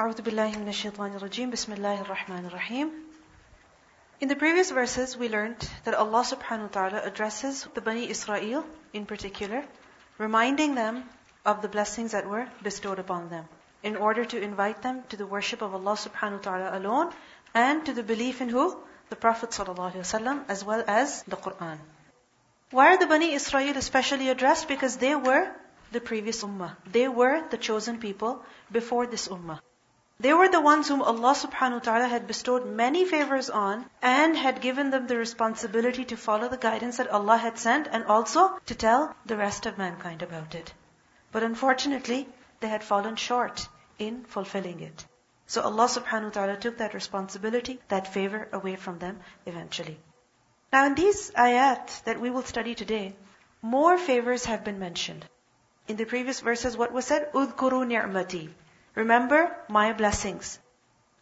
أعوذ بالله من الشيطان الرجيم بسم الله الرحمن الرحيم In the previous verses we learned that Allah subhanahu wa ta'ala addresses the Bani Israel in particular, reminding them of the blessings that were bestowed upon them in order to invite them to the worship of Allah subhanahu wa ta'ala alone and to the belief in who? The Prophet sallallahu alaihi wasallam as well as the Quran. Why are the Bani Israel especially addressed? Because they were the previous ummah. They were the chosen people before this ummah. They were the ones whom Allah subhanahu wa ta'ala had bestowed many favors on and had given them the responsibility to follow the guidance that Allah had sent and also to tell the rest of mankind about it. But unfortunately, they had fallen short in fulfilling it. So Allah subhanahu wa ta'ala took that responsibility, that favor away from them eventually. Now in these ayat that we will study today, more favors have been mentioned. In the previous verses, what was said? Udkuru ni'mati. Remember my blessings.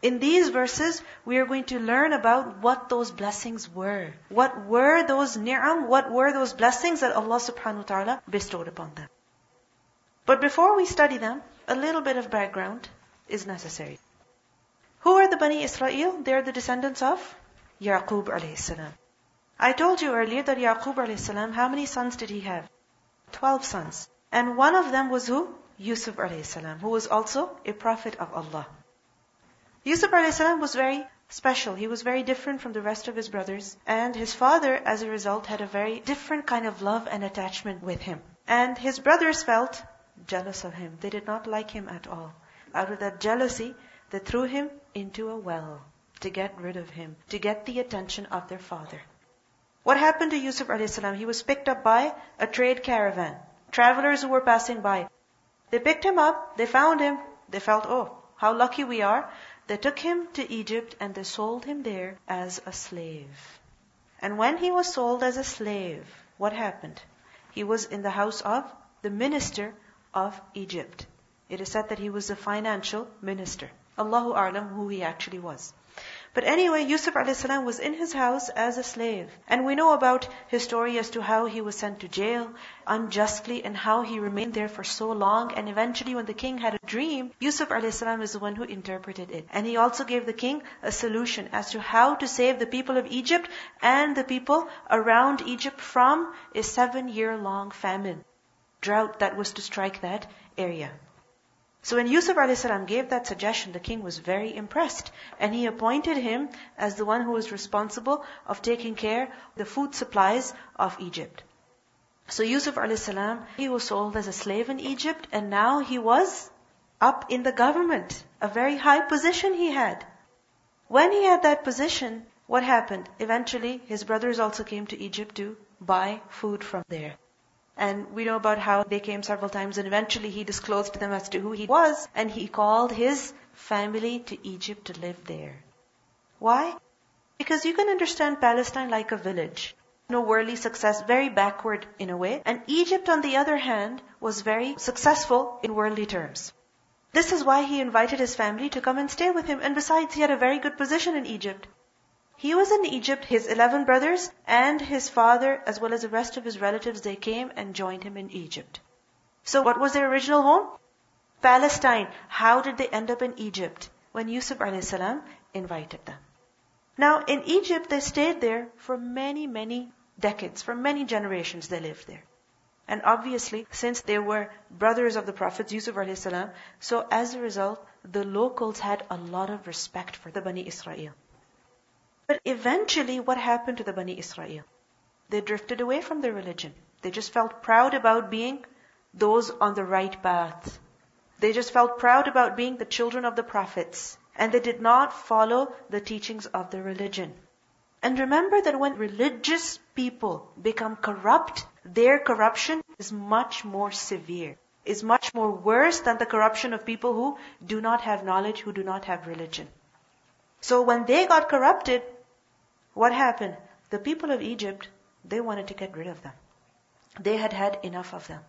In these verses, we are going to learn about what those blessings were. What were those ni'am? What were those blessings that Allah subhanahu wa ta'ala bestowed upon them? But before we study them, a little bit of background is necessary. Who are the Bani Israel? They are the descendants of Yaqub alayhi salam. I told you earlier that Yaqub alayhi salam, how many sons did he have? Twelve sons. And one of them was who? Yusuf alayhi who was also a prophet of Allah. Yusuf alayhi was very special. He was very different from the rest of his brothers. And his father, as a result, had a very different kind of love and attachment with him. And his brothers felt jealous of him. They did not like him at all. Out of that jealousy, they threw him into a well to get rid of him, to get the attention of their father. What happened to Yusuf a.s.? He was picked up by a trade caravan, travelers who were passing by. They picked him up, they found him, they felt, oh, how lucky we are. They took him to Egypt and they sold him there as a slave. And when he was sold as a slave, what happened? He was in the house of the minister of Egypt. It is said that he was a financial minister. Allahu A'lam who he actually was. But anyway, Yusuf a.s. was in his house as a slave. And we know about his story as to how he was sent to jail unjustly and how he remained there for so long. And eventually when the king had a dream, Yusuf a.s. is the one who interpreted it. And he also gave the king a solution as to how to save the people of Egypt and the people around Egypt from a seven year long famine, drought that was to strike that area. So when Yusuf a.s. gave that suggestion, the king was very impressed. And he appointed him as the one who was responsible of taking care of the food supplies of Egypt. So Yusuf a.s. he was sold as a slave in Egypt and now he was up in the government. A very high position he had. When he had that position, what happened? Eventually, his brothers also came to Egypt to buy food from there. And we know about how they came several times and eventually he disclosed to them as to who he was and he called his family to Egypt to live there. Why? Because you can understand Palestine like a village. No worldly success, very backward in a way. And Egypt on the other hand was very successful in worldly terms. This is why he invited his family to come and stay with him. And besides, he had a very good position in Egypt. He was in Egypt, his 11 brothers and his father, as well as the rest of his relatives, they came and joined him in Egypt. So what was their original home? Palestine. How did they end up in Egypt? When Yusuf a.s. invited them. Now, in Egypt, they stayed there for many, many decades. For many generations, they lived there. And obviously, since they were brothers of the Prophet Yusuf a.s., so as a result, the locals had a lot of respect for the Bani Israel. But eventually, what happened to the Bani Israel? They drifted away from their religion. They just felt proud about being those on the right path. They just felt proud about being the children of the prophets. And they did not follow the teachings of the religion. And remember that when religious people become corrupt, their corruption is much more severe, is much more worse than the corruption of people who do not have knowledge, who do not have religion. So when they got corrupted, what happened? The people of Egypt, they wanted to get rid of them. They had had enough of them.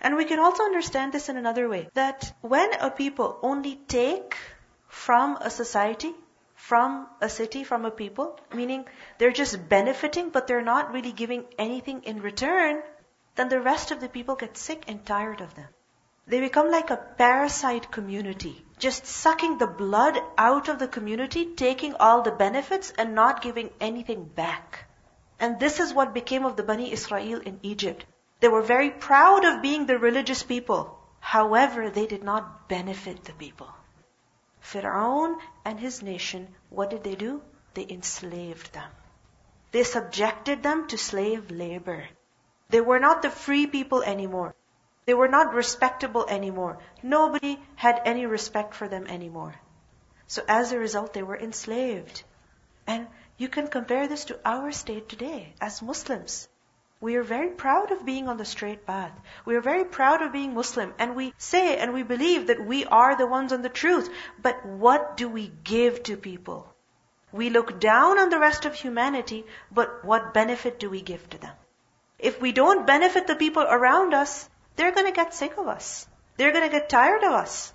And we can also understand this in another way. That when a people only take from a society, from a city, from a people, meaning they're just benefiting but they're not really giving anything in return, then the rest of the people get sick and tired of them. They become like a parasite community. Just sucking the blood out of the community, taking all the benefits and not giving anything back. And this is what became of the Bani Israel in Egypt. They were very proud of being the religious people. However, they did not benefit the people. Fir'aun and his nation, what did they do? They enslaved them. They subjected them to slave labor. They were not the free people anymore. They were not respectable anymore. Nobody had any respect for them anymore. So as a result, they were enslaved. And you can compare this to our state today as Muslims. We are very proud of being on the straight path. We are very proud of being Muslim. And we say and we believe that we are the ones on the truth. But what do we give to people? We look down on the rest of humanity, but what benefit do we give to them? If we don't benefit the people around us, they're going to get sick of us. They're going to get tired of us.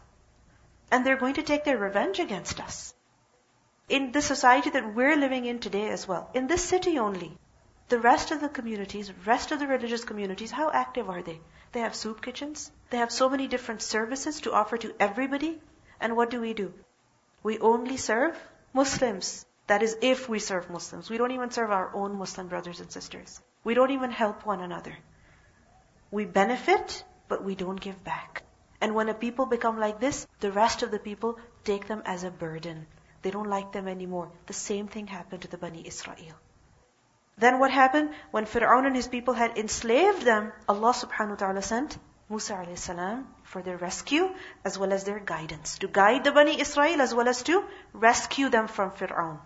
And they're going to take their revenge against us. In the society that we're living in today as well, in this city only, the rest of the communities, rest of the religious communities, how active are they? They have soup kitchens. They have so many different services to offer to everybody. And what do we do? We only serve Muslims. That is if we serve Muslims. We don't even serve our own Muslim brothers and sisters. We don't even help one another. We benefit, but we don't give back. And when a people become like this, the rest of the people take them as a burden. They don't like them anymore. The same thing happened to the Bani Israel. Then what happened? When Fir'aun and his people had enslaved them, Allah subhanahu wa ta'ala sent Musa alayhi salam for their rescue as well as their guidance. To guide the Bani Israel as well as to rescue them from Fir'aun.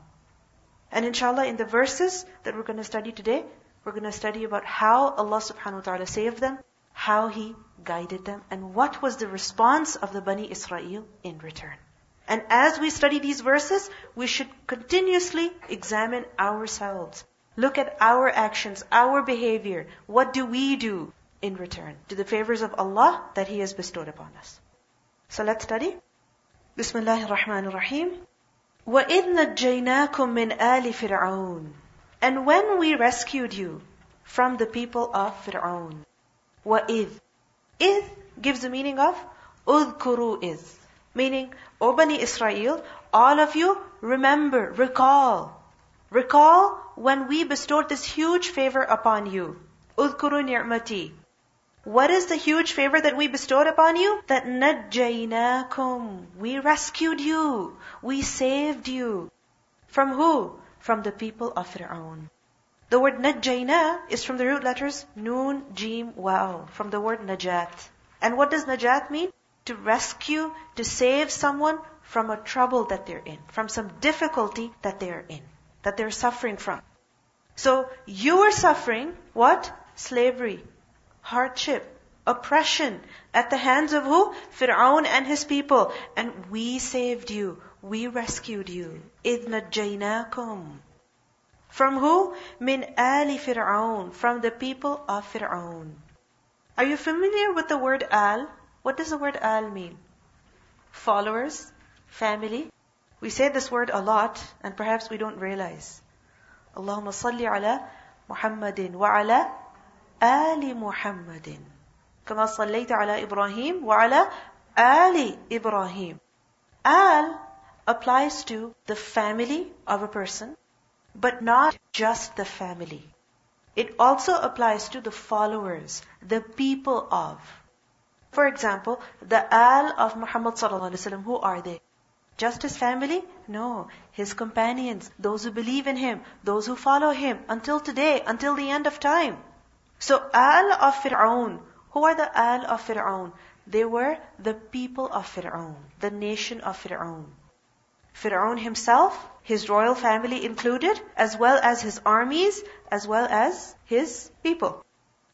And inshallah in the verses that we're going to study today, we're going to study about how Allah subhanahu wa ta'ala saved them, how He guided them, and what was the response of the Bani Israel in return. And as we study these verses, we should continuously examine ourselves. Look at our actions, our behavior. What do we do in return to the favors of Allah that He has bestowed upon us? So let's study. Bismillahir Rahmanir Rahim. وَإِذْ نَجَّيْنَاكُم مِّنْ آلِ فِرْعَوْنَ and when we rescued you from the people of Fir'aun. وَإِذْ إِذْ gives the meaning of أُذْكُرُوا إِذْ Meaning, O Bani Israel, all of you remember, recall. Recall when we bestowed this huge favor upon you. أُذْكُرُوا نِعْمَتِي What is the huge favor that we bestowed upon you? That نَجَّيْنَاكُمْ We rescued you. We saved you. From who? From the people of Fir'aun. The word najjayna is from the root letters noon, jim, waw, from the word najat. And what does najat mean? To rescue, to save someone from a trouble that they're in, from some difficulty that they're in, that they're suffering from. So you are suffering what? Slavery, hardship, oppression at the hands of who? Fir'aun and his people. And we saved you. We rescued you. إِذْ نَجَّيْنَاكُمْ From who? مِنْ آلِ فِرْعَوْنَ From the people of Fir'aun. Are you familiar with the word al? What does the word al mean? Followers, family. We say this word a lot, and perhaps we don't realize. Allahumma salli ala Muhammadin wa ala ali Muhammadin. كما صليت على إبراهيم وعلى آل إبراهيم. Al applies to the family of a person, but not just the family. It also applies to the followers, the people of. For example, the al of Muhammad sallallahu alaihi wasallam, who are they? Just his family? No. His companions, those who believe in him, those who follow him until today, until the end of time. So al of Fir'aun, who are the al of Fir'aun? They were the people of Fir'aun, the nation of Fir'aun. Fir'aun himself, his royal family included, as well as his armies, as well as his people.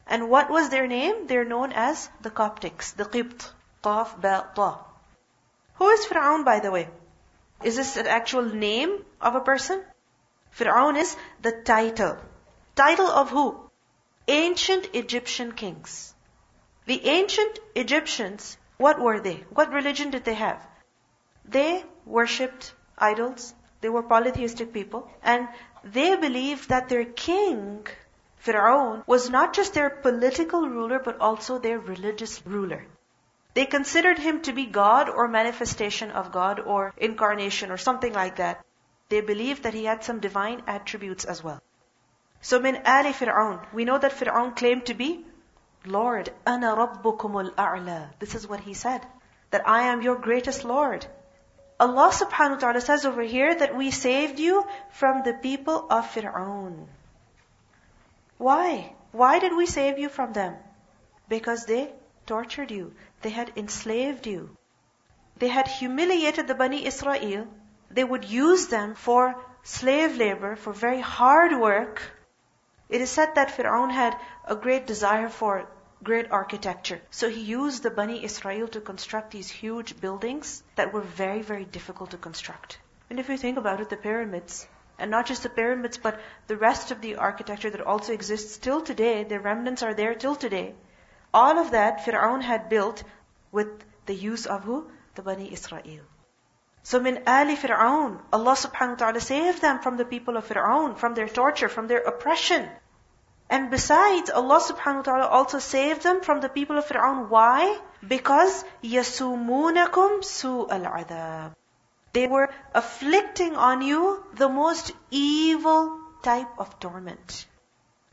And what was their name? They're known as the Coptics, the Qibt, Qaf, Ba. Who is Fir'aun, by the way? Is this an actual name of a person? Fir'aun is the title. Title of who? Ancient Egyptian kings. The ancient Egyptians, what were they? What religion did they have? They worshipped idols. They were polytheistic people. And they believed that their king, Pharaoh, was not just their political ruler, but also their religious ruler. They considered him to be God or manifestation of God or incarnation or something like that. They believed that he had some divine attributes as well. So min Ali Fir'aun, we know that Fir'aun claimed to be Lord, ana rabbukumul a'la. This is what he said, that I am your greatest Lord. Allah subhanahu wa ta'ala says over here that we saved you from the people of Fir'aun. Why? Why did we save you from them? Because they tortured you. They had enslaved you. They had humiliated the Bani Israel. They would use them for slave labor, for very hard work. It is said that Fir'aun had a great desire for great architecture. So he used the Bani Israel to construct these huge buildings that were very, very difficult to construct. And if you think about it, the pyramids, and not just the pyramids, but the rest of the architecture that also exists till today, the remnants are there till today. All of that Fir'aun had built with the use of who? The Bani Israel. So min Ali Fir'aun, Allah subhanahu wa ta'ala saved them from the people of Fir'aun, from their torture, from their oppression. And besides, Allah subhanahu wa ta'ala also saved them from the people of Fir'aun. Why? Because يَسُومُونَكُمْ سُوءَ الْعَذَابِ They were afflicting on you the most evil type of torment.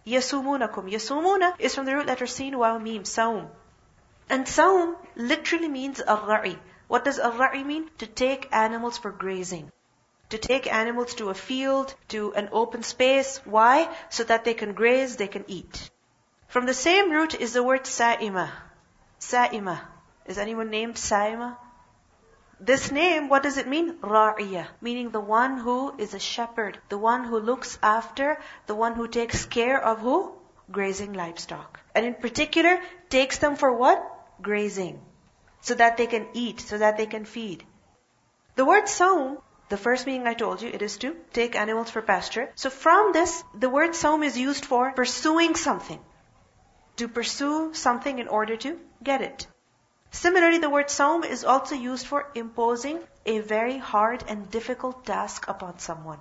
يَسُومُونَكُمْ Yasumuna is from the root letter sin, waw, mim, saum. And saum literally means ar-ra'i. What does ar-ra'i mean? To take animals for grazing to take animals to a field, to an open space. Why? So that they can graze, they can eat. From the same root is the word sa'ima. Sa'ima. Is anyone named Sa'ima? This name, what does it mean? Ra'iyah, meaning the one who is a shepherd, the one who looks after, the one who takes care of who? Grazing livestock. And in particular, takes them for what? Grazing. So that they can eat, so that they can feed. The word saum the first meaning I told you, it is to take animals for pasture. So from this, the word saum is used for pursuing something. To pursue something in order to get it. Similarly, the word saum is also used for imposing a very hard and difficult task upon someone.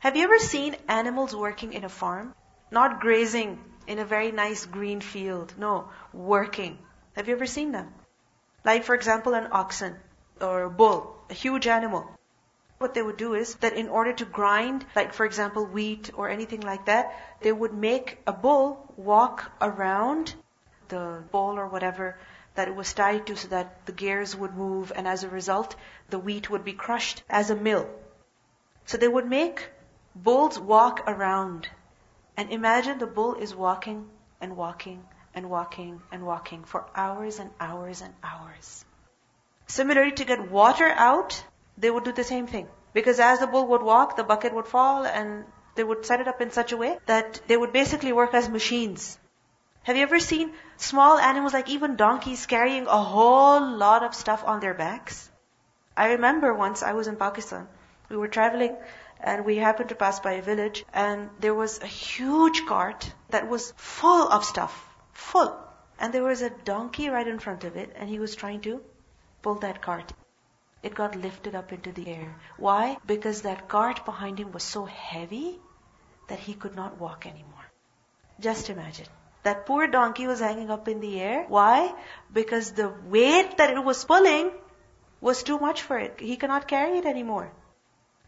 Have you ever seen animals working in a farm? Not grazing in a very nice green field. No, working. Have you ever seen them? Like, for example, an oxen or a bull, a huge animal. What they would do is that in order to grind, like for example wheat or anything like that, they would make a bull walk around the bowl or whatever that it was tied to so that the gears would move and as a result the wheat would be crushed as a mill. So they would make bulls walk around. And imagine the bull is walking and walking and walking and walking for hours and hours and hours. Similarly, to get water out, they would do the same thing. Because as the bull would walk, the bucket would fall and they would set it up in such a way that they would basically work as machines. Have you ever seen small animals like even donkeys carrying a whole lot of stuff on their backs? I remember once I was in Pakistan. We were traveling and we happened to pass by a village and there was a huge cart that was full of stuff. Full. And there was a donkey right in front of it and he was trying to pull that cart it got lifted up into the air. Why? Because that cart behind him was so heavy that he could not walk anymore. Just imagine. That poor donkey was hanging up in the air. Why? Because the weight that it was pulling was too much for it. He cannot carry it anymore.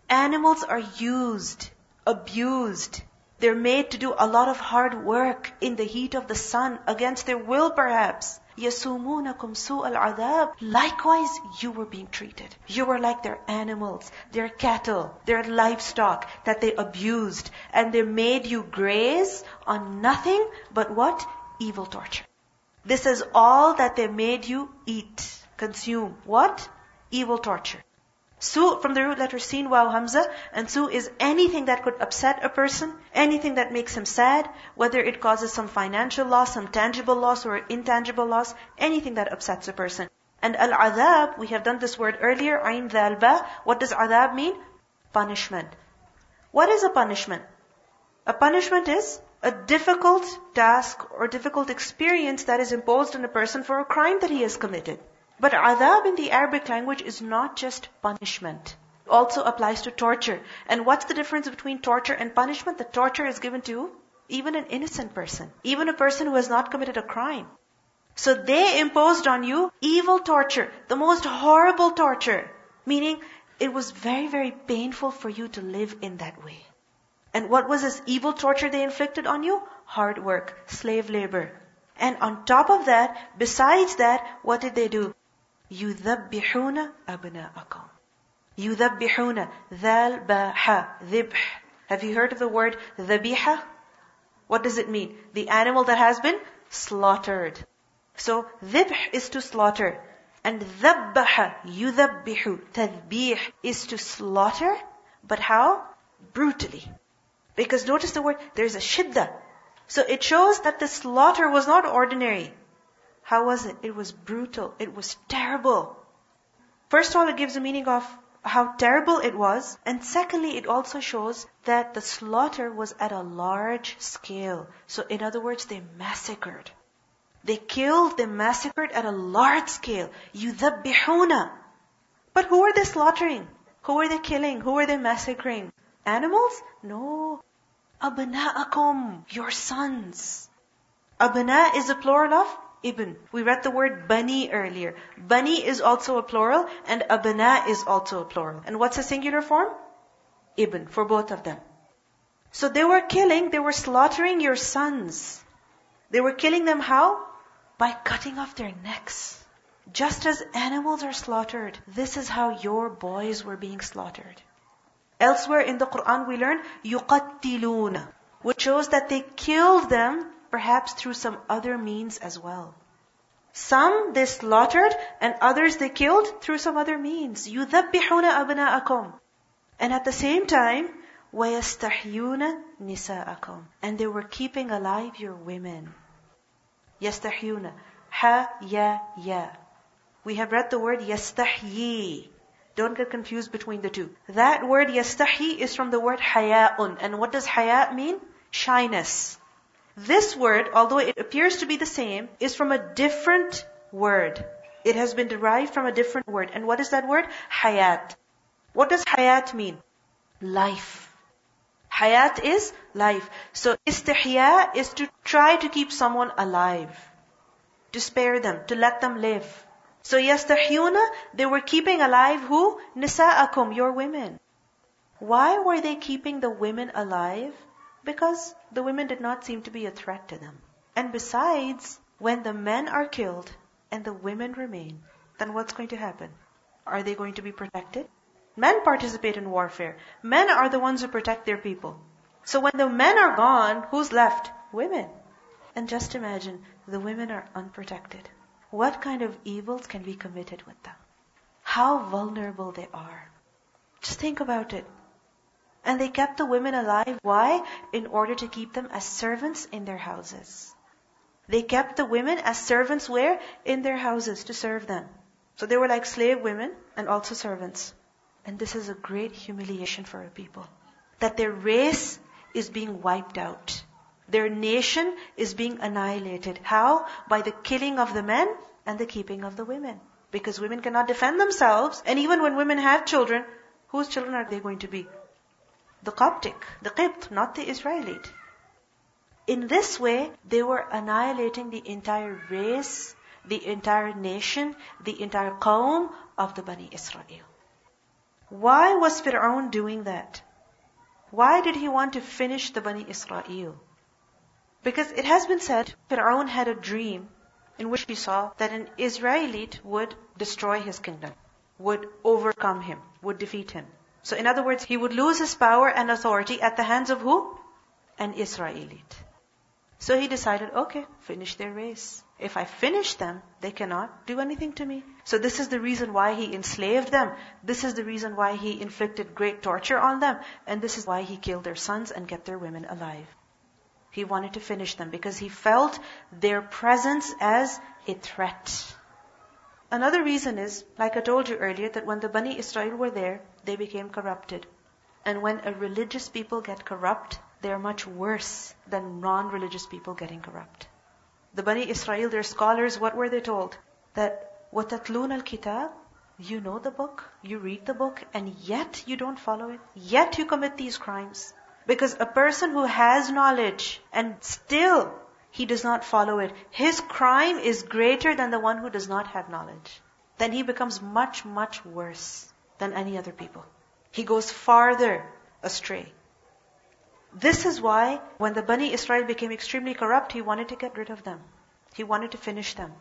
Animals are used, abused. They're made to do a lot of hard work in the heat of the sun against their will perhaps. يَسُومُونَكُمْ سُوءَ الْعَذَابِ Likewise, you were being treated. You were like their animals, their cattle, their livestock that they abused. And they made you graze on nothing but what? Evil torture. This is all that they made you eat, consume. What? Evil torture. Su from the root letter sin, waw, hamza, and su is anything that could upset a person, anything that makes him sad, whether it causes some financial loss, some tangible loss or intangible loss, anything that upsets a person. And al-adab, we have done this word earlier, ayn dhalba. What does adab mean? Punishment. What is a punishment? A punishment is a difficult task or difficult experience that is imposed on a person for a crime that he has committed. But adab in the Arabic language is not just punishment. It also applies to torture. And what's the difference between torture and punishment? The torture is given to even an innocent person, even a person who has not committed a crime. So they imposed on you evil torture, the most horrible torture. Meaning, it was very, very painful for you to live in that way. And what was this evil torture they inflicted on you? Hard work, slave labor. And on top of that, besides that, what did they do? يُذَبِّحُونَ أَبْنَاءَكُمْ يُذَبِّحُونَ ذَال بَاحَ ذِبْح Have you heard of the word ذَبِيحَ? What does it mean? The animal that has been slaughtered. So, ذبح is to slaughter. And ذبح, يذبح, تذبيح is to slaughter. But how? Brutally. Because notice the word, there's a shidda. So it shows that the slaughter was not ordinary. How was it? It was brutal. It was terrible. First of all, it gives a meaning of how terrible it was. And secondly, it also shows that the slaughter was at a large scale. So in other words, they massacred. They killed, they massacred at a large scale. يُذَبِّحُونَ But who are they slaughtering? Who are they killing? Who are they massacring? Animals? No. Abna'akum, your sons. Abna is a plural of ibn. We read the word bani earlier. Bani is also a plural and abna is also a plural. And what's the singular form? Ibn, for both of them. So they were killing, they were slaughtering your sons. They were killing them how? By cutting off their necks. Just as animals are slaughtered, this is how your boys were being slaughtered. Elsewhere in the Quran we learn يُقَتِّلُونَ which shows that they killed them perhaps through some other means as well. Some they slaughtered and others they killed through some other means. يُذَبِّحُونَ أَبْنَاءَكُمْ And at the same time, وَيَسْتَحْيُونَ نِسَاءَكُمْ And they were keeping alive your women. يَسْتَحْيُونَ Ha, ya, ya. We have read the word يَسْتَحْيِي don't get confused between the two. That word yastahi is from the word haya'un. And what does haya mean? Shyness. This word, although it appears to be the same, is from a different word. It has been derived from a different word. And what is that word? Hayat. What does hayat mean? Life. Hayat is life. So istihya is to try to keep someone alive. To spare them, to let them live. So yastahyuna, they were keeping alive who? Nisa'akum, your women. Why were they keeping the women alive? Because the women did not seem to be a threat to them. And besides, when the men are killed and the women remain, then what's going to happen? Are they going to be protected? Men participate in warfare. Men are the ones who protect their people. So when the men are gone, who's left? Women. And just imagine, the women are unprotected. What kind of evils can be committed with them? How vulnerable they are. Just think about it. And they kept the women alive. Why? In order to keep them as servants in their houses. They kept the women as servants where? In their houses to serve them. So they were like slave women and also servants. And this is a great humiliation for a people. That their race is being wiped out. Their nation is being annihilated. How? By the killing of the men and the keeping of the women. Because women cannot defend themselves. And even when women have children, whose children are they going to be? The Coptic, the Qibt, not the Israelite. In this way, they were annihilating the entire race, the entire nation, the entire qawm of the Bani Israel. Why was Fir'aun doing that? Why did he want to finish the Bani Israel? Because it has been said, Fir'aun had a dream in which he saw that an Israelite would destroy his kingdom, would overcome him, would defeat him. So in other words, he would lose his power and authority at the hands of who? An Israelite. So he decided, okay, finish their race. If I finish them, they cannot do anything to me. So this is the reason why he enslaved them. This is the reason why he inflicted great torture on them. And this is why he killed their sons and kept their women alive. He wanted to finish them because he felt their presence as a threat. Another reason is, like I told you earlier, that when the Bani Israel were there, they became corrupted. And when a religious people get corrupt, they are much worse than non-religious people getting corrupt. The Bani Israel, their scholars, what were they told? That وَتَتْلُونَ الْكِتَابِ You know the book, you read the book, and yet you don't follow it. Yet you commit these crimes. Because a person who has knowledge and still he does not follow it, his crime is greater than the one who does not have knowledge. Then he becomes much, much worse than any other people. He goes farther astray. This is why when the Bani Israel became extremely corrupt, he wanted to get rid of them. He wanted to finish them.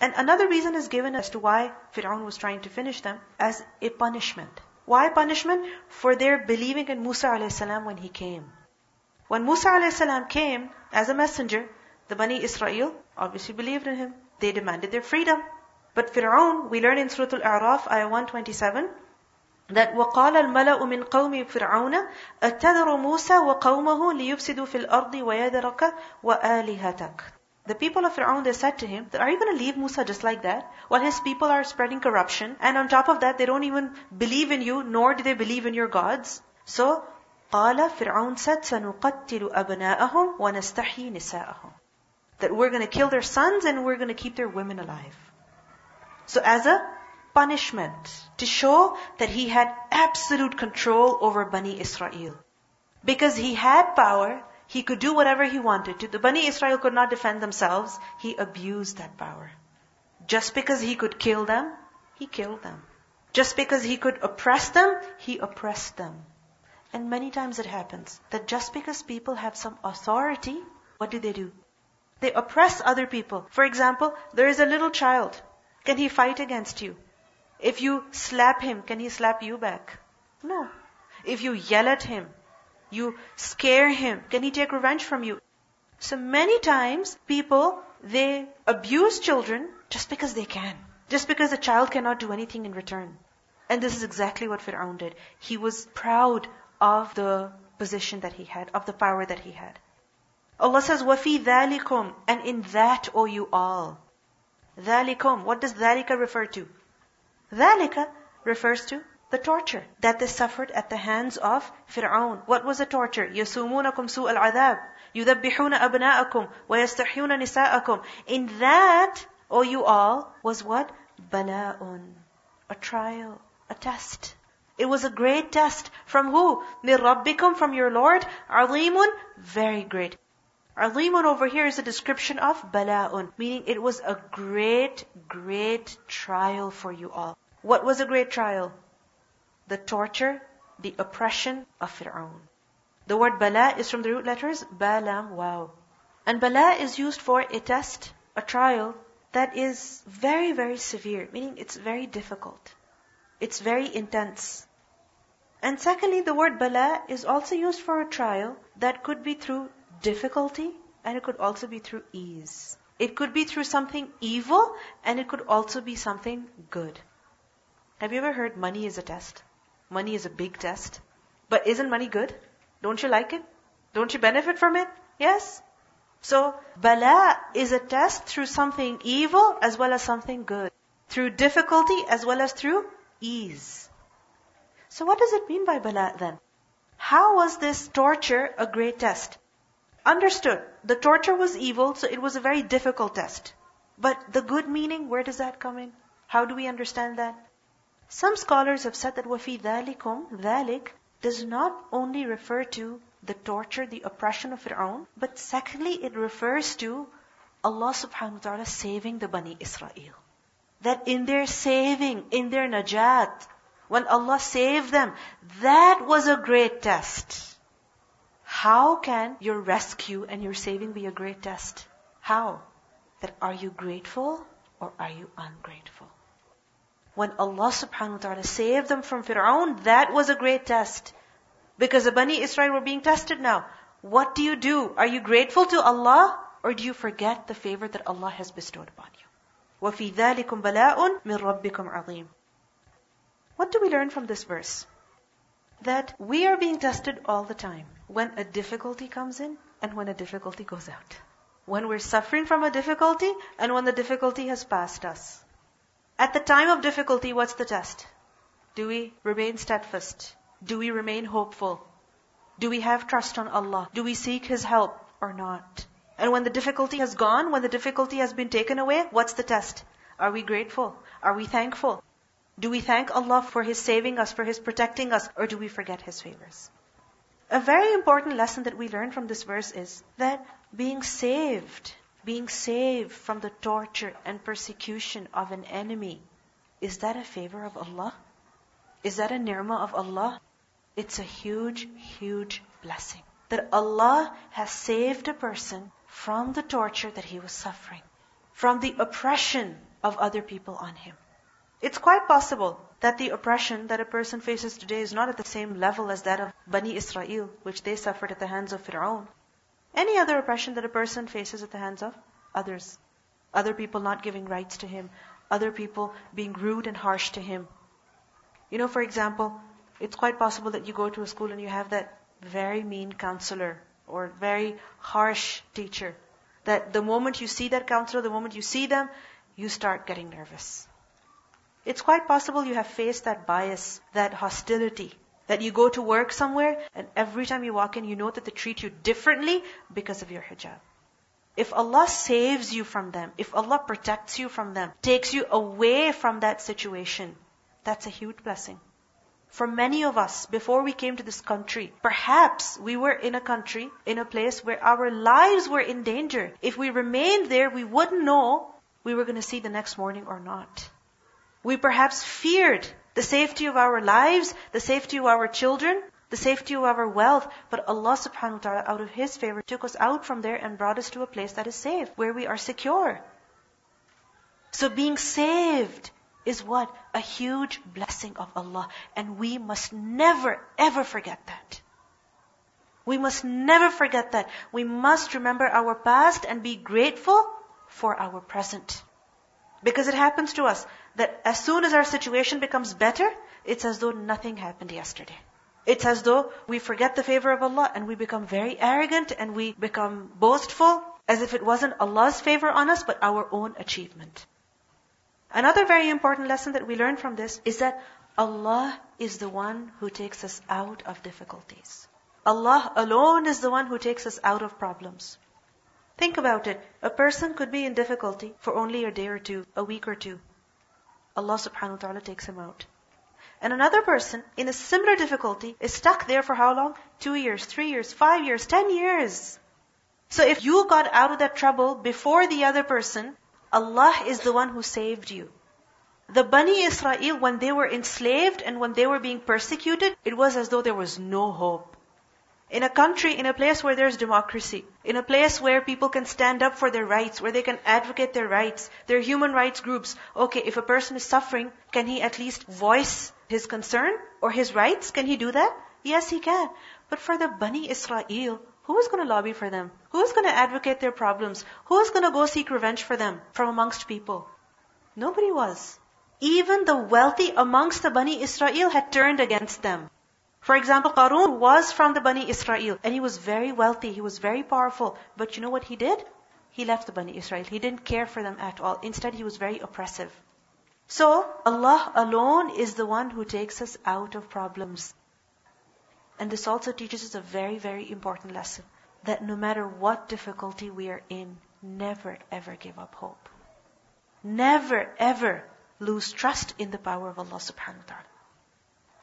And another reason is given as to why Fir'aun was trying to finish them as a punishment. Why punishment? For their believing in Musa a.s. when he came. When Musa a.s. came as a messenger, the Bani Israel obviously believed in him. They demanded their freedom. But Fir'aun, we learn in Surah Al-A'raf, ayah 127, that وقال الملأ من قوم فرعون أتذر موسى وقومه ليفسدوا في الأرض ويذرك وآلهتك the people of Fir'aun, they said to him, are you going to leave Musa just like that? While his people are spreading corruption, and on top of that, they don't even believe in you, nor do they believe in your gods. So, قال فرعون said, سنقتل أبناءهم ونستحيي نساءهم. That we're going to kill their sons and we're going to keep their women alive. So as a punishment to show that he had absolute control over Bani Israel. Because he had power, he could do whatever he wanted to. The Bani Israel could not defend themselves. He abused that power. Just because he could kill them, he killed them. Just because he could oppress them, he oppressed them. And many times it happens that just because people have some authority, what do they do? They oppress other people. For example, there is a little child. Can he fight against you? If you slap him, can he slap you back? No. If you yell at him, you scare him, can he take revenge from you? So many times people, they abuse children just because they can. Just because the child cannot do anything in return. And this is exactly what Fir'aun did. He was proud of the position that he had, of the power that he had. Allah says, وَفِي ذَلِكُمْ And in that, O you all. ذَلِكُمْ What does ذَلِكَ refer to? ذَلِكَ refers to the torture that they suffered at the hands of Fir'aun. What was the torture? يَسُومُونَكُمْ سُوءَ الْعَذَابِ يُذَبِّحُونَ أَبْنَاءَكُمْ وَيَسْتَحْيُونَ نِسَاءَكُمْ In that, O you all, was what? بَلَاءٌ A trial, a test. It was a great test. From who? مِن رَبِّكُمْ From your Lord. عَظِيمٌ Very great. Alimun over here is a description of bala'un, meaning it was a great, great trial for you all. What was a great trial? The torture, the oppression of Fir'aun. The word bala is from the root letters balam wow. And bala is used for a test, a trial that is very, very severe, meaning it's very difficult. It's very intense. And secondly, the word bala is also used for a trial that could be through difficulty and it could also be through ease. It could be through something evil and it could also be something good. Have you ever heard money is a test? Money is a big test. But isn't money good? Don't you like it? Don't you benefit from it? Yes? So, bala is a test through something evil as well as something good. Through difficulty as well as through ease. So what does it mean by bala then? How was this torture a great test? understood the torture was evil, so it was a very difficult test. But the good meaning, where does that come in? How do we understand that? Some scholars have said that wafi dalikum dalik does not only refer to the torture, the oppression of Fir'aun, but secondly, it refers to Allah subhanahu wa ta'ala saving the Bani Israel. That in their saving, in their najat, when Allah saved them, that was a great test. How can your rescue and your saving be a great test? How? That are you grateful or are you ungrateful? When Allah subhanahu wa ta'ala saved them from Fir'aun, that was a great test. Because the Bani Israel were being tested now. What do you do? Are you grateful to Allah or do you forget the favor that Allah has bestowed upon you? وَفِي ذَلِكُمْ بَلَاءٌ مِّن رَبِّكُمْ عَظِيمٌ What do we learn from this verse? That we are being tested all the time when a difficulty comes in and when a difficulty goes out. When we're suffering from a difficulty and when the difficulty has passed us. At the time of difficulty, what's the test? Do we remain steadfast? Do we remain hopeful? Do we have trust on Allah? Do we seek His help or not? And when the difficulty has gone, when the difficulty has been taken away, what's the test? Are we grateful? Are we thankful? Do we thank Allah for His saving us, for His protecting us, or do we forget His favors? A very important lesson that we learn from this verse is that being saved, being saved from the torture and persecution of an enemy, is that a favor of Allah? Is that a ni'ma of Allah? It's a huge, huge blessing. That Allah has saved a person from the torture that he was suffering, from the oppression of other people on him. It's quite possible that the oppression that a person faces today is not at the same level as that of Bani Israel, which they suffered at the hands of Fir'aun. Any other oppression that a person faces at the hands of others. Other people not giving rights to him. Other people being rude and harsh to him. You know, for example, it's quite possible that you go to a school and you have that very mean counselor or very harsh teacher. That the moment you see that counselor, the moment you see them, you start getting nervous. It's quite possible you have faced that bias, that hostility, that you go to work somewhere and every time you walk in, you know that they treat you differently because of your hijab. If Allah saves you from them, if Allah protects you from them, takes you away from that situation, that's a huge blessing. For many of us, before we came to this country, perhaps we were in a country, in a place where our lives were in danger. If we remained there, we wouldn't know we were going to see the next morning or not. We perhaps feared the safety of our lives, the safety of our children, the safety of our wealth. But Allah subhanahu wa ta'ala, out of His favor, took us out from there and brought us to a place that is safe, where we are secure. So being saved is what? A huge blessing of Allah. And we must never, ever forget that. We must never forget that. We must remember our past and be grateful for our present. Because it happens to us that as soon as our situation becomes better, it's as though nothing happened yesterday. It's as though we forget the favor of Allah and we become very arrogant and we become boastful as if it wasn't Allah's favor on us but our own achievement. Another very important lesson that we learn from this is that Allah is the one who takes us out of difficulties. Allah alone is the one who takes us out of problems. Think about it. A person could be in difficulty for only a day or two, a week or two. Allah subhanahu wa ta'ala takes him out. And another person in a similar difficulty is stuck there for how long? Two years, three years, five years, ten years. So if you got out of that trouble before the other person, Allah is the one who saved you. The Bani Israel, when they were enslaved and when they were being persecuted, it was as though there was no hope. In a country, in a place where there's democracy, in a place where people can stand up for their rights, where they can advocate their rights, there are human rights groups. Okay, if a person is suffering, can he at least voice his concern or his rights? Can he do that? Yes, he can. But for the Bani Israel, who is going to lobby for them? Who is going to advocate their problems? Who is going to go seek revenge for them from amongst people? Nobody was. Even the wealthy amongst the Bani Israel had turned against them. For example, Qarun was from the Bani Israel and he was very wealthy, he was very powerful. But you know what he did? He left the Bani Israel. He didn't care for them at all. Instead, he was very oppressive. So, Allah alone is the one who takes us out of problems. And this also teaches us a very, very important lesson. That no matter what difficulty we are in, never ever give up hope. Never ever lose trust in the power of Allah subhanahu wa ta'ala.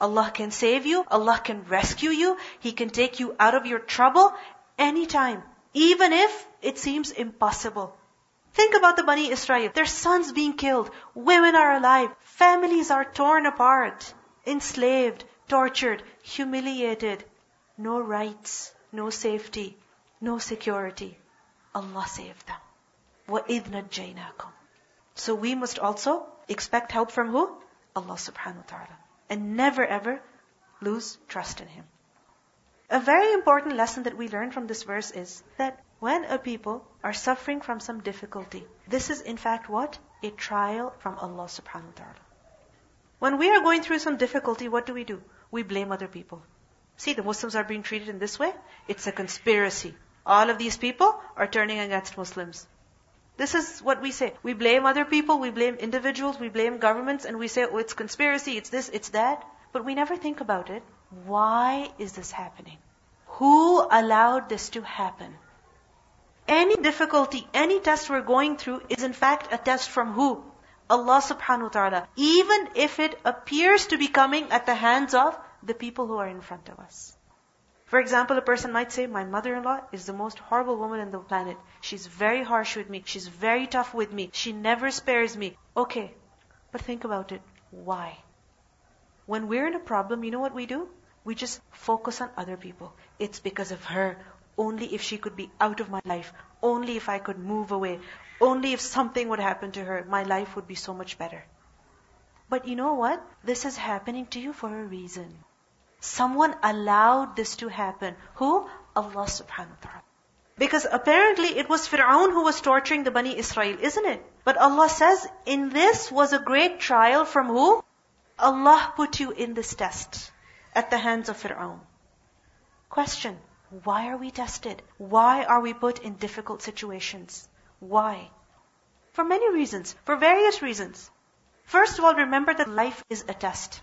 Allah can save you. Allah can rescue you. He can take you out of your trouble anytime. Even if it seems impossible. Think about the Bani Israel. Their sons being killed. Women are alive. Families are torn apart. Enslaved. Tortured. Humiliated. No rights. No safety. No security. Allah saved them. وَإِذْ نَجَّيْنَاكُمْ So we must also expect help from who? Allah subhanahu wa ta'ala and never ever lose trust in Him. A very important lesson that we learn from this verse is that when a people are suffering from some difficulty, this is in fact what? A trial from Allah subhanahu wa ta'ala. When we are going through some difficulty, what do we do? We blame other people. See, the Muslims are being treated in this way. It's a conspiracy. All of these people are turning against Muslims. This is what we say. We blame other people, we blame individuals, we blame governments, and we say, oh, it's conspiracy, it's this, it's that. But we never think about it. Why is this happening? Who allowed this to happen? Any difficulty, any test we're going through is in fact a test from who? Allah subhanahu wa ta'ala. Even if it appears to be coming at the hands of the people who are in front of us. For example, a person might say, my mother-in-law is the most horrible woman in the planet. She's very harsh with me. She's very tough with me. She never spares me. Okay. But think about it. Why? When we're in a problem, you know what we do? We just focus on other people. It's because of her. Only if she could be out of my life. Only if I could move away. Only if something would happen to her, my life would be so much better. But you know what? This is happening to you for a reason. Someone allowed this to happen. Who? Allah subhanahu wa ta'ala. Because apparently it was Fir'aun who was torturing the Bani Israel, isn't it? But Allah says, in this was a great trial from who? Allah put you in this test at the hands of Fir'aun. Question. Why are we tested? Why are we put in difficult situations? Why? For many reasons. For various reasons. First of all, remember that life is a test.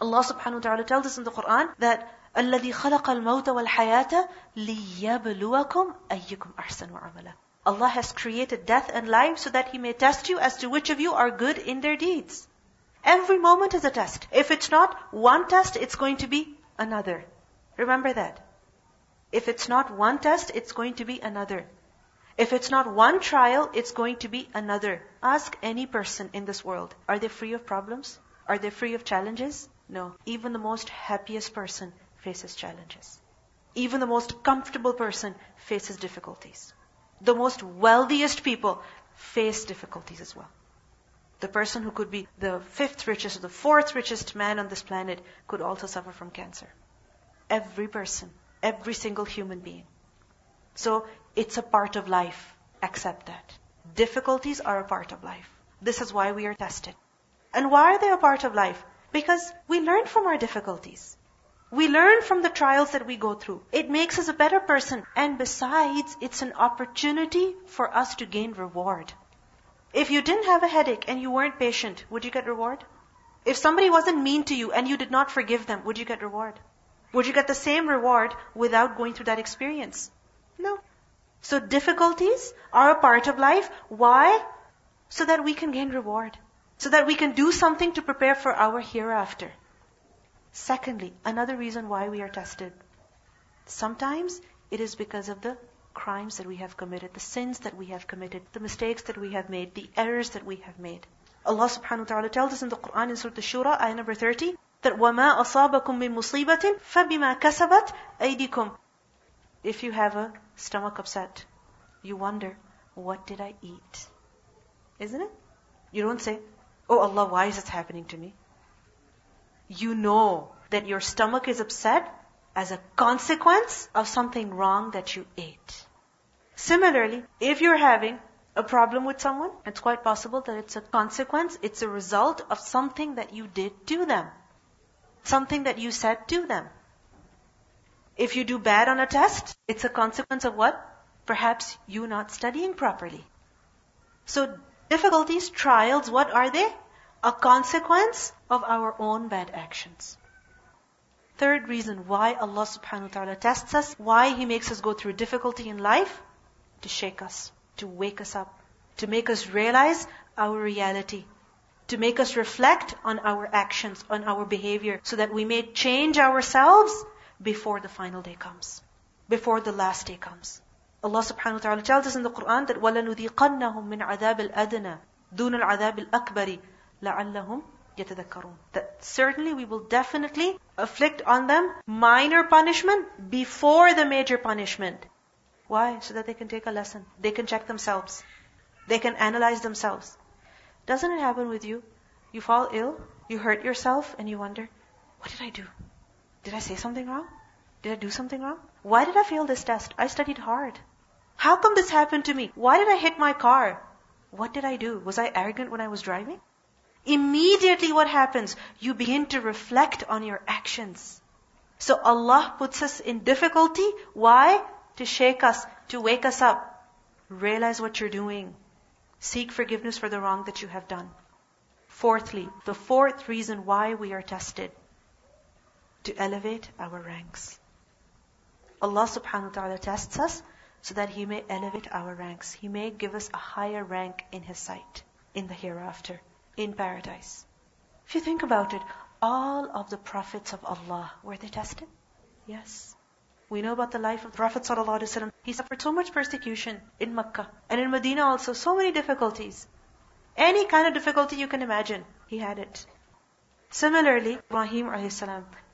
Allah subhanahu wa ta'ala tells us in the Quran that الذي خلق الموت والحياة ليبلوكم أيكم أحسن عملا Allah has created death and life so that He may test you as to which of you are good in their deeds. Every moment is a test. If it's not one test, it's going to be another. Remember that. If it's not one test, it's going to be another. If it's not one trial, it's going to be another. Ask any person in this world, are they free of problems? Are they free of challenges? No. Even the most happiest person faces challenges. Even the most comfortable person faces difficulties. The most wealthiest people face difficulties as well. The person who could be the fifth richest or the fourth richest man on this planet could also suffer from cancer. Every person, every single human being. So it's a part of life. Accept that. Difficulties are a part of life. This is why we are tested. And why are they a part of life? Because we learn from our difficulties. We learn from the trials that we go through. It makes us a better person. And besides, it's an opportunity for us to gain reward. If you didn't have a headache and you weren't patient, would you get reward? If somebody wasn't mean to you and you did not forgive them, would you get reward? Would you get the same reward without going through that experience? No. So difficulties are a part of life. Why? So that we can gain reward so that we can do something to prepare for our hereafter. Secondly, another reason why we are tested. Sometimes it is because of the crimes that we have committed, the sins that we have committed, the mistakes that we have made, the errors that we have made. Allah subhanahu wa ta'ala tells us in the Quran in Surah Ash-Shura, ayah number 30, that وَمَا أَصَابَكُم مِّن مُصِيبَةٍ فَبِمَا كَسَبَتْ أَيْدِكُمْ If you have a stomach upset, you wonder, what did I eat? Isn't it? You don't say, Oh Allah, why is this happening to me? You know that your stomach is upset as a consequence of something wrong that you ate. Similarly, if you're having a problem with someone, it's quite possible that it's a consequence, it's a result of something that you did to them. Something that you said to them. If you do bad on a test, it's a consequence of what? Perhaps you not studying properly. So Difficulties, trials, what are they? A consequence of our own bad actions. Third reason why Allah subhanahu wa ta'ala tests us, why He makes us go through difficulty in life, to shake us, to wake us up, to make us realize our reality, to make us reflect on our actions, on our behavior, so that we may change ourselves before the final day comes, before the last day comes. Allah subhanahu wa ta'ala tells us in the Quran that وَلَنُذِيقَنَّهُم مِّنْ عَذَابِ الْأَدْنَى دُونَ الْعَذَابِ الْأَكْبَرِ لَعَلَّهُمْ يَتَذَكَّرُونَ That certainly we will definitely afflict on them minor punishment before the major punishment. Why? So that they can take a lesson. They can check themselves. They can analyze themselves. Doesn't it happen with you? You fall ill, you hurt yourself, and you wonder, what did I do? Did I say something wrong? Did I do something wrong? Why did I fail this test? I studied hard. How come this happened to me? Why did I hit my car? What did I do? Was I arrogant when I was driving? Immediately what happens? You begin to reflect on your actions. So Allah puts us in difficulty. Why? To shake us, to wake us up. Realize what you're doing. Seek forgiveness for the wrong that you have done. Fourthly, the fourth reason why we are tested. To elevate our ranks. Allah subhanahu wa ta'ala tests us so that He may elevate our ranks. He may give us a higher rank in His sight, in the hereafter, in paradise. If you think about it, all of the prophets of Allah, were they tested? Yes. We know about the life of the Prophet ﷺ. He suffered so much persecution in Makkah and in Medina also, so many difficulties. Any kind of difficulty you can imagine, he had it. Similarly, Ibrahim a.s.,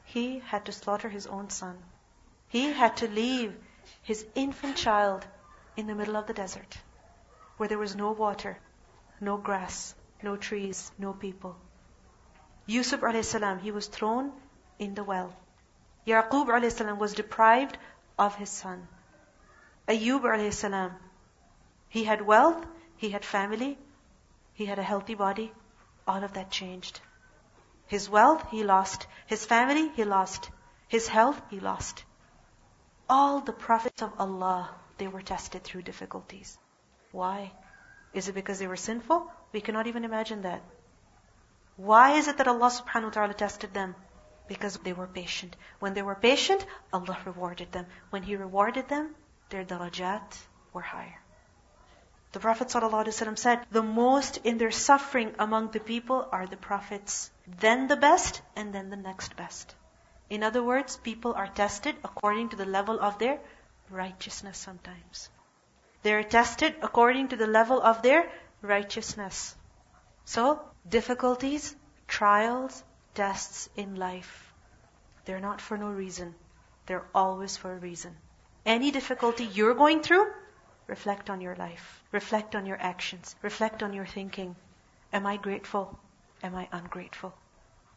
he had to slaughter his own son. He had to leave his infant child in the middle of the desert, where there was no water, no grass, no trees, no people. Yusuf a.s., he was thrown in the well. Yaqub a.s. was deprived of his son. Ayub a.s. he had wealth, he had family, he had a healthy body. All of that changed. His wealth, he lost. His family, he lost. His health, he lost. All the prophets of Allah, they were tested through difficulties. Why? Is it because they were sinful? We cannot even imagine that. Why is it that Allah subhanahu wa ta'ala tested them? Because they were patient. When they were patient, Allah rewarded them. When He rewarded them, their darajat were higher. The Prophet ﷺ said, the most in their suffering among the people are the prophets. Then the best, and then the next best. In other words, people are tested according to the level of their righteousness sometimes. They are tested according to the level of their righteousness. So, difficulties, trials, tests in life. They're not for no reason. They're always for a reason. Any difficulty you're going through, reflect on your life. Reflect on your actions. Reflect on your thinking. Am I grateful? Am I ungrateful?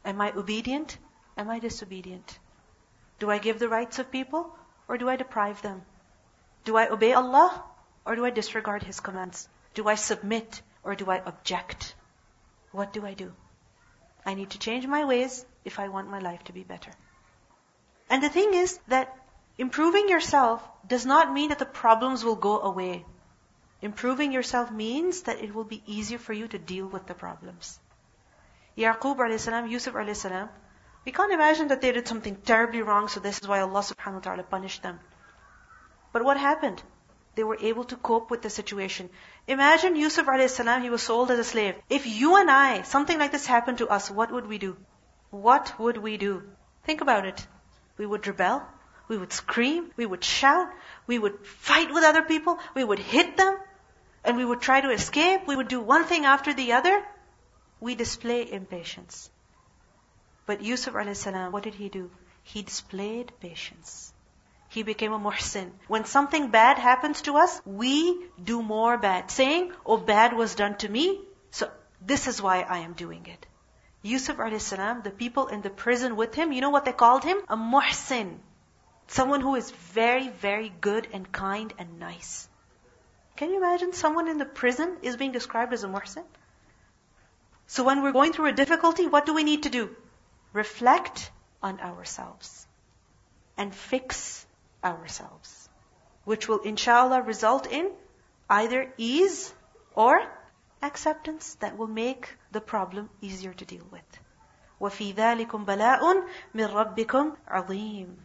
Am I obedient? Am I disobedient? Do I give the rights of people or do I deprive them? Do I obey Allah or do I disregard His commands? Do I submit or do I object? What do I do? I need to change my ways if I want my life to be better. And the thing is that improving yourself does not mean that the problems will go away. Improving yourself means that it will be easier for you to deal with the problems. Yaqub a.s., Yusuf a.s., we can't imagine that they did something terribly wrong, so this is why Allah subhanahu wa ta'ala punished them. But what happened? They were able to cope with the situation. Imagine Yusuf a.s., he was sold as a slave. If you and I, something like this happened to us, what would we do? What would we do? Think about it. We would rebel. We would scream. We would shout. We would fight with other people. We would hit them. And we would try to escape. We would do one thing after the other. We display impatience. But Yusuf a.s., what did he do? He displayed patience. He became a muhsin. When something bad happens to us, we do more bad. Saying, oh bad was done to me, so this is why I am doing it. Yusuf a.s., the people in the prison with him, you know what they called him? A muhsin. Someone who is very, very good and kind and nice. Can you imagine someone in the prison is being described as a muhsin? So when we're going through a difficulty, what do we need to do? Reflect on ourselves and fix ourselves. Which will inshallah result in either ease or acceptance that will make the problem easier to deal with. وَفِي ذَلِكُمْ بَلَاءٌ مِّن رَبِّكُمْ عَظِيمٌ